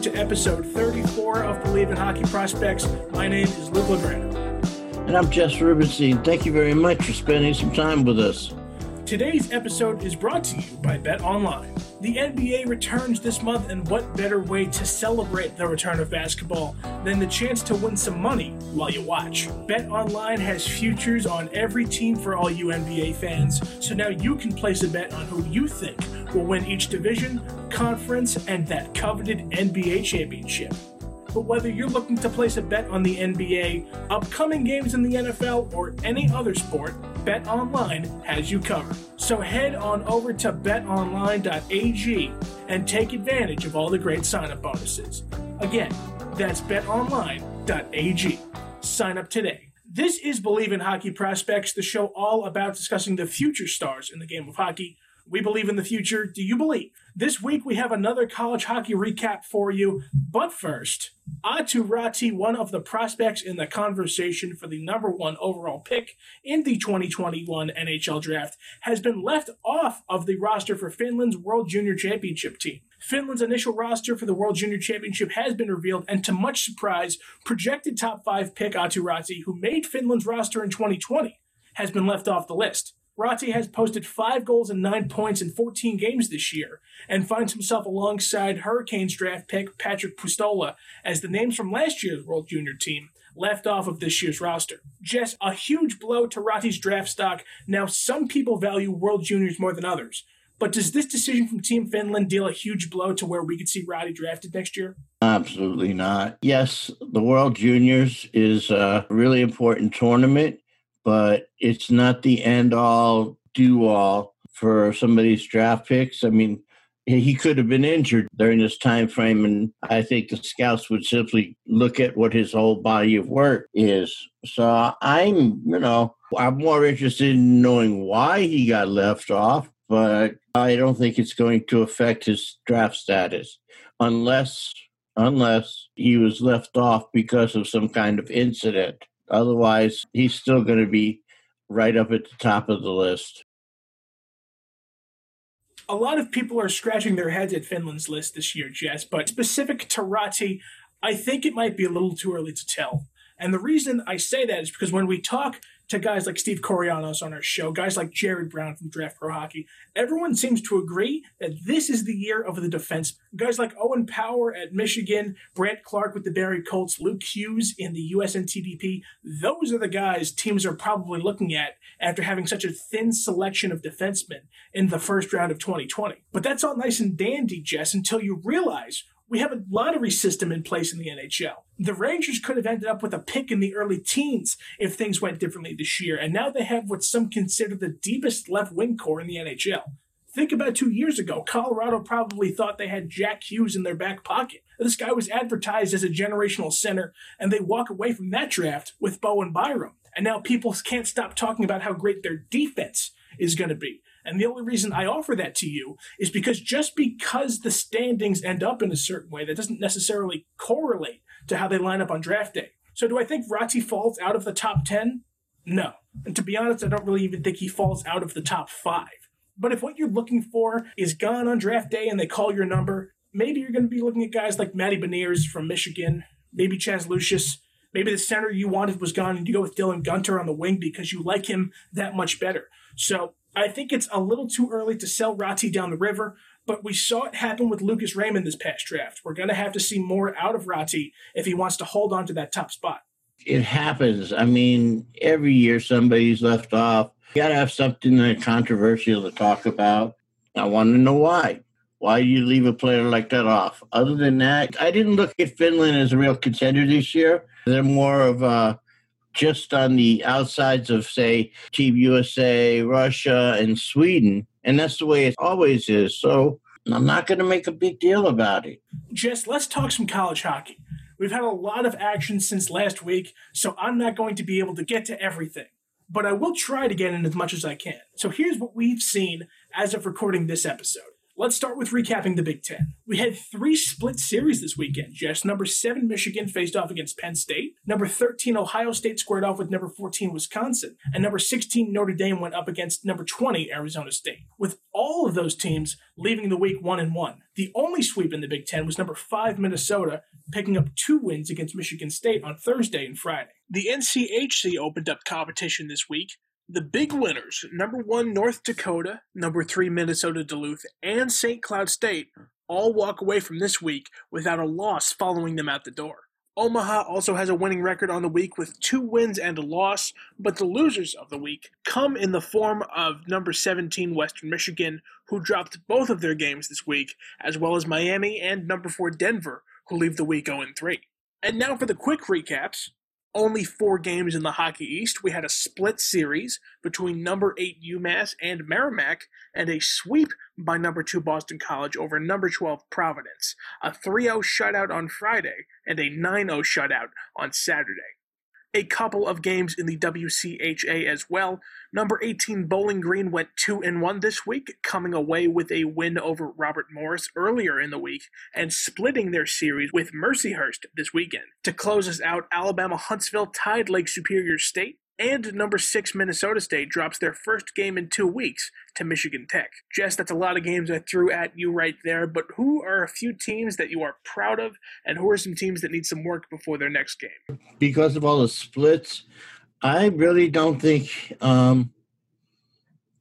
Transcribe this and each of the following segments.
welcome to episode 34 of Believe in Hockey Prospects. My name is Luke LeGrand. And I'm Jess Rubenstein. Thank you very much for spending some time with us. Today's episode is brought to you by Bet Online. The NBA returns this month, and what better way to celebrate the return of basketball than the chance to win some money while you watch? Bet Online has futures on every team for all you NBA fans, so now you can place a bet on who you think will win each division, conference, and that coveted NBA championship. But whether you're looking to place a bet on the NBA, upcoming games in the NFL, or any other sport, Bet Online has you covered. So head on over to betonline.ag and take advantage of all the great sign-up bonuses. Again, that's betonline.ag. Sign up today. This is Believe in Hockey Prospects, the show all about discussing the future stars in the game of hockey. We believe in the future. Do you believe? This week we have another college hockey recap for you. But first, Aatu Raty, one of the prospects in the conversation for the number one overall pick in the 2021 NHL draft, has been left off of the roster for Finland's World Junior Championship team. Finland's initial roster for the World Junior Championship has been revealed, and to much surprise, projected top five pick Aatu Raty, who made Finland's roster in 2020, has been left off the list. Raty has posted five goals and nine points in 14 games this year and finds himself alongside Hurricanes draft pick Patrik Puistola as the names from last year's World Junior team left off of this year's roster. Just a huge blow to Raty's draft stock. Now, some people value World Juniors more than others. But does this decision from Team Finland deal a huge blow to where we could see Raty drafted next year? Absolutely not. Yes, the World Juniors is a really important tournament but it's not the end all do all for somebody's draft picks. I mean, he could have been injured during this time frame, and I think the scouts would simply look at what his whole body of work is. So I'm, you know, I'm more interested in knowing why he got left off, but I don't think it's going to affect his draft status unless unless he was left off because of some kind of incident. Otherwise, he's still going to be right up at the top of the list. A lot of people are scratching their heads at Finland's list this year, Jess, but specific to Raty, I think it might be a little too early to tell. And the reason I say that is because when we talk to guys like Steve Kournianos on our show, guys like Jared Brown from Draft Pro Hockey, everyone seems to agree that this is the year of the defense. Guys like Owen Power at Michigan, Brandt Clarke with the Barrie Colts, Luke Hughes in the USNTDP, those are the guys teams are probably looking at after having such a thin selection of defensemen in the first round of 2020. But that's all nice and dandy, Jess, until you realize we have a lottery system in place in the NHL. The Rangers could have ended up with a pick in the early teens if things went differently this year, and now they have what some consider the deepest left wing core in the NHL. Think about two years ago, Colorado probably thought they had Jack Hughes in their back pocket. This guy was advertised as a generational center, and they walk away from that draft with Bowen Byram. And now people can't stop talking about how great their defense is going to be. And the only reason I offer that to you is because just because the standings end up in a certain way, that doesn't necessarily correlate to how they line up on draft day. So do I think Raty falls out of the top 10? No. And to be honest, I don't really even think he falls out of the top five. But if what you're looking for is gone on draft day and they call your number, maybe you're going to be looking at guys like Matty Beniers from Michigan, maybe Chaz Lucius. Maybe the center you wanted was gone and you go with Dylan Guenther on the wing because you like him that much better. So I think it's a little too early to sell Raty down the river, but we saw it happen with Lucas Raymond this past draft. We're going to have to see more out of Raty if he wants to hold on to that top spot. It happens. I mean, every year somebody's left off. You got to have something controversial to talk about. I want to know why. Why do you leave a player like that off? Other than that, I didn't look at Finland as a real contender this year. They're more of a just on the outsides of, say, Team USA, Russia, and Sweden. And that's the way it always is. So I'm not going to make a big deal about it. Jess, let's talk some college hockey. We've had a lot of action since last week, so I'm not going to be able to get to everything. But I will try to get in as much as I can. So here's what we've seen as of recording this episode. Let's start with recapping the Big Ten. We had three split series this weekend, Jess. Number 7, Michigan faced off against Penn State. Number 13, Ohio State squared off with number 14, Wisconsin. And number 16, Notre Dame went up against number 20, Arizona State. With all of those teams leaving the week 1 and 1. The only sweep in the Big Ten was number 5, Minnesota, picking up two wins against Michigan State on Thursday and Friday. The NCHC opened up competition this week the big winners, number one, North Dakota, number three, Minnesota Duluth, and St. Cloud State, all walk away from this week without a loss following them out the door. Omaha also has a winning record on the week with two wins and a loss, but the losers of the week come in the form of number 17 Western Michigan, who dropped both of their games this week, as well as Miami and number 4 Denver, who leave the week 0 3. And now for the quick recaps only four games in the Hockey East. We had a split series between number eight UMass and Merrimack, and a sweep by number two Boston College over number 12 Providence. A 3 0 shutout on Friday, and a 9 0 shutout on Saturday a couple of games in the WCHA as well. Number 18 Bowling Green went 2 and 1 this week, coming away with a win over Robert Morris earlier in the week and splitting their series with Mercyhurst this weekend. To close us out, Alabama Huntsville tied Lake Superior State and number six Minnesota State drops their first game in two weeks to Michigan Tech. Jess, that's a lot of games I threw at you right there, but who are a few teams that you are proud of, and who are some teams that need some work before their next game? Because of all the splits, I really don't think. Um,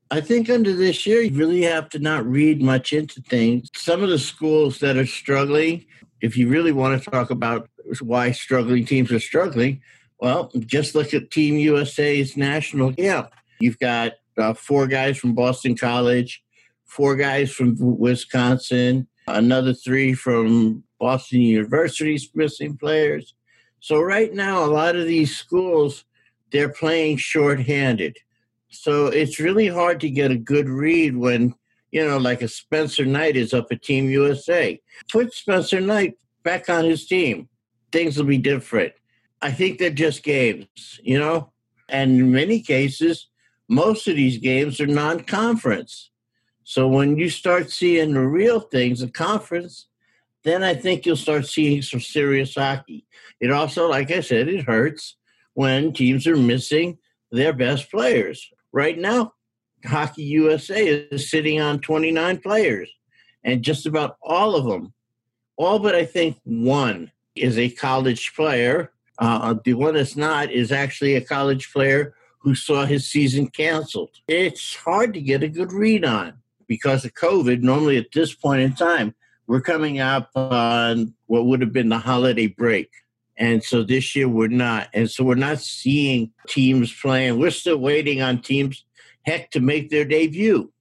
I think under this year, you really have to not read much into things. Some of the schools that are struggling, if you really want to talk about why struggling teams are struggling, well, just look at Team USA's national camp. You've got uh, four guys from Boston College, four guys from Wisconsin, another three from Boston University's missing players. So right now, a lot of these schools they're playing shorthanded. So it's really hard to get a good read when you know, like a Spencer Knight is up at Team USA. Put Spencer Knight back on his team. Things will be different. I think they're just games, you know? And in many cases, most of these games are non conference. So when you start seeing the real things, the conference, then I think you'll start seeing some serious hockey. It also, like I said, it hurts when teams are missing their best players. Right now, Hockey USA is sitting on 29 players, and just about all of them, all but I think one, is a college player uh, the one that's not is actually a college player who saw his season canceled. It's hard to get a good read on because of COVID. Normally, at this point in time, we're coming up on what would have been the holiday break. And so this year we're not. And so we're not seeing teams playing. We're still waiting on teams, heck, to make their debut.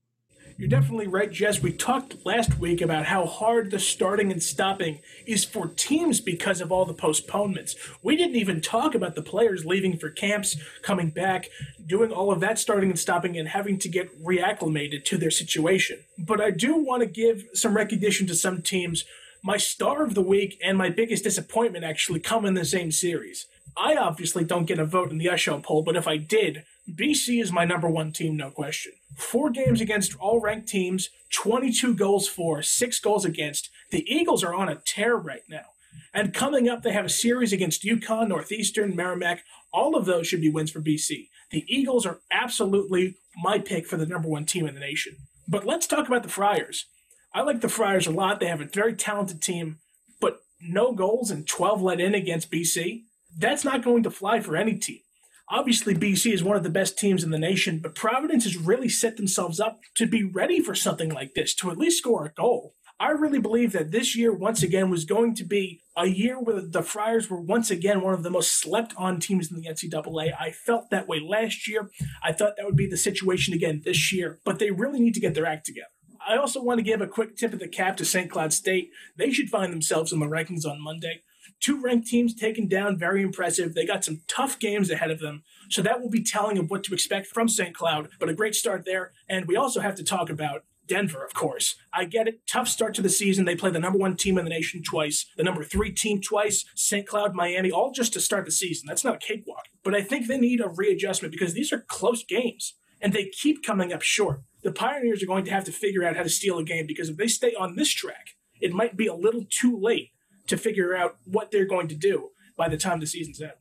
You're definitely right, Jess. We talked last week about how hard the starting and stopping is for teams because of all the postponements. We didn't even talk about the players leaving for camps, coming back, doing all of that starting and stopping, and having to get reacclimated to their situation. But I do want to give some recognition to some teams. My star of the week and my biggest disappointment actually come in the same series. I obviously don't get a vote in the Eshel poll, but if I did, BC is my number one team, no question. Four games against all ranked teams, 22 goals for, six goals against. The Eagles are on a tear right now. And coming up, they have a series against UConn, Northeastern, Merrimack. All of those should be wins for BC. The Eagles are absolutely my pick for the number one team in the nation. But let's talk about the Friars. I like the Friars a lot. They have a very talented team, but no goals and 12 let in against BC. That's not going to fly for any team. Obviously, BC is one of the best teams in the nation, but Providence has really set themselves up to be ready for something like this, to at least score a goal. I really believe that this year, once again, was going to be a year where the Friars were once again one of the most slept on teams in the NCAA. I felt that way last year. I thought that would be the situation again this year, but they really need to get their act together. I also want to give a quick tip of the cap to St. Cloud State. They should find themselves in the rankings on Monday. Two ranked teams taken down, very impressive. They got some tough games ahead of them. So that will be telling of what to expect from St. Cloud, but a great start there. And we also have to talk about Denver, of course. I get it. Tough start to the season. They play the number one team in the nation twice, the number three team twice, St. Cloud, Miami, all just to start the season. That's not a cakewalk. But I think they need a readjustment because these are close games and they keep coming up short. the Pioneers are going to have to figure out how to steal a game because if they stay on this track, it might be a little too late to figure out what they're going to do by the time the season's end.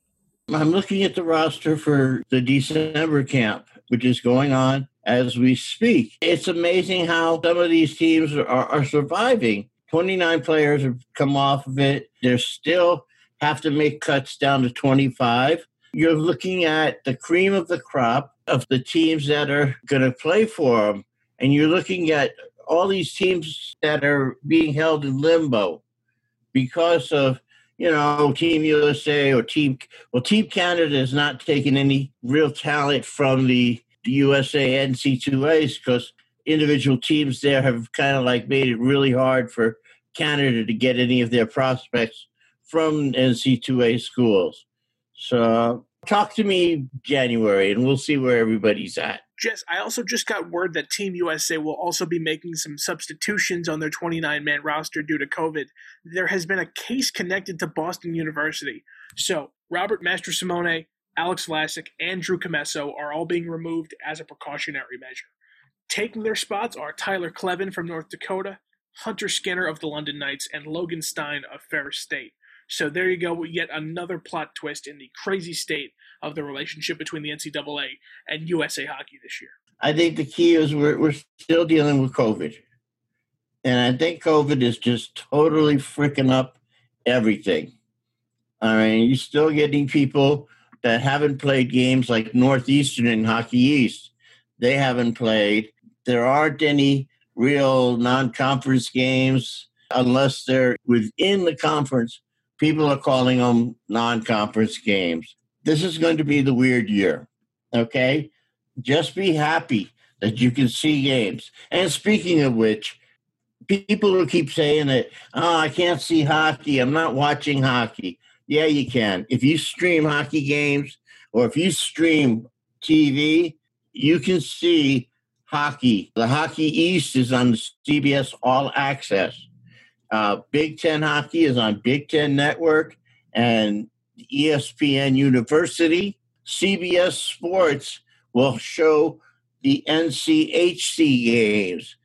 I'm looking at the roster for the December camp, which is going on as we speak. It's amazing how some of these teams are, are surviving. 29 players have come off of it. They still have to make cuts down to 25. You're looking at the cream of the crop of the teams that are going to play for them. And you're looking at all these teams that are being held in limbo because of you know, Team USA or Team well, Team Canada is not taking any real talent from the, the USA NC2As because individual teams there have kind of like made it really hard for Canada to get any of their prospects from NC2A schools. So talk to me January and we'll see where everybody's at. Jess, I also just got word that Team USA will also be making some substitutions on their 29 man roster due to COVID. There has been a case connected to Boston University. So, Robert Mastrosimone, Alex Vlasic, and Drew Commesso are all being removed as a precautionary measure. Taking their spots are Tyler Kleven from North Dakota, Hunter Skinner of the London Knights, and Logan Stein of Ferris State. So there you go, yet another plot twist in the crazy state of the relationship between the NCAA and USA Hockey this year. I think the key is we're, we're still dealing with COVID. And I think COVID is just totally freaking up everything. I mean, you're still getting people that haven't played games like Northeastern and Hockey East. They haven't played. There aren't any real non conference games unless they're within the conference people are calling them non conference games. This is going to be the weird year. Okay? Just be happy that you can see games. And speaking of which, people who keep saying that, oh, I can't see hockey, I'm not watching hockey. Yeah, you can. If you stream hockey games or if you stream TV, you can see hockey. The Hockey East is on CBS All Access. Uh, Big Ten hockey is on Big Ten Network and ESPN University. CBS Sports will show the NCHC games.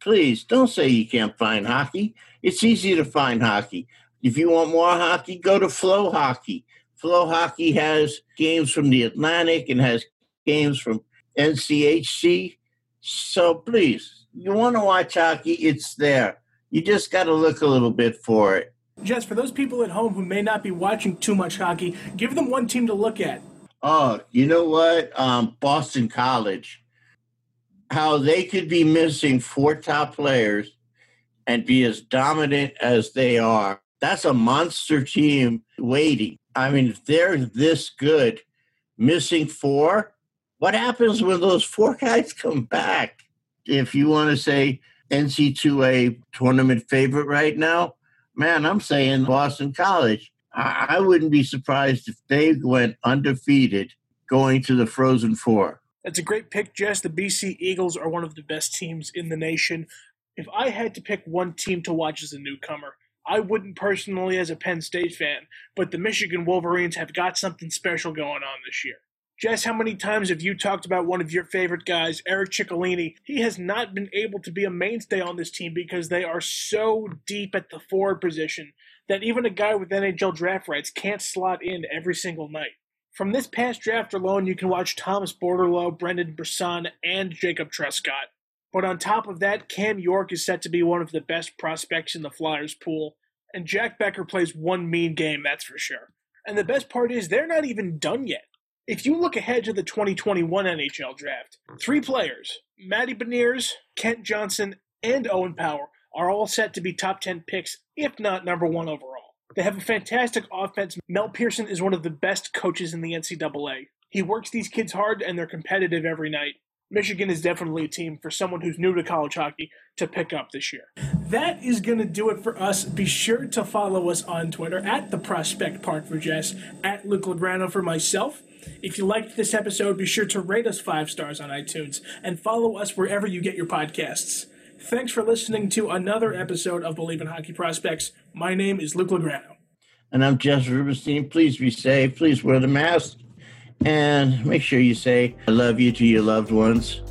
Please don't say you can't find hockey. It's easy to find hockey. If you want more hockey, go to Flow Hockey. Flow Hockey has games from the Atlantic and has games from NCHC. So please, you want to watch hockey, it's there. You just got to look a little bit for it. Jess, for those people at home who may not be watching too much hockey, give them one team to look at. Oh, you know what? Um, Boston College. How they could be missing four top players and be as dominant as they are. That's a monster team waiting. I mean, if they're this good, missing four, what happens when those four guys come back? If you want to say NC2A tournament favorite right now, man, I'm saying Boston College. I, I wouldn't be surprised if they went undefeated going to the Frozen Four. That's a great pick, Jess. The BC Eagles are one of the best teams in the nation. If I had to pick one team to watch as a newcomer, I wouldn't personally as a Penn State fan, but the Michigan Wolverines have got something special going on this year. Jess, how many times have you talked about one of your favorite guys, Eric Ciccolini? He has not been able to be a mainstay on this team because they are so deep at the forward position that even a guy with NHL draft rights can't slot in every single night. From this past draft alone, you can watch Thomas Bordeleau, Brendan Brisson, and Jacob Truscott. But on top of that, Cam York is set to be one of the best prospects in the Flyers pool, and Jack Becker plays one mean game, that's for sure. And the best part is, they're not even done yet. If you look ahead to the 2021 NHL draft, three players, Matty Beniers, Kent Johnson, and Owen Power, are all set to be top 10 picks, if not number one overall. They have a fantastic offense. Mel Pearson is one of the best coaches in the NCAA. He works these kids hard and they're competitive every night. Michigan is definitely a team for someone who's new to college hockey to pick up this year. That is going to do it for us. Be sure to follow us on Twitter at the Prospect Park for Jess, at Luke Lagrano for myself. If you liked this episode, be sure to rate us five stars on iTunes and follow us wherever you get your podcasts. Thanks for listening to another episode of Believe in Hockey Prospects. My name is Luke Lagrano. And I'm Jess Rubenstein. Please be safe. Please wear the mask. And make sure you say, I love you to your loved ones.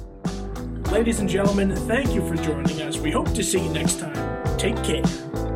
Ladies and gentlemen, thank you for joining us. We hope to see you next time. Take care.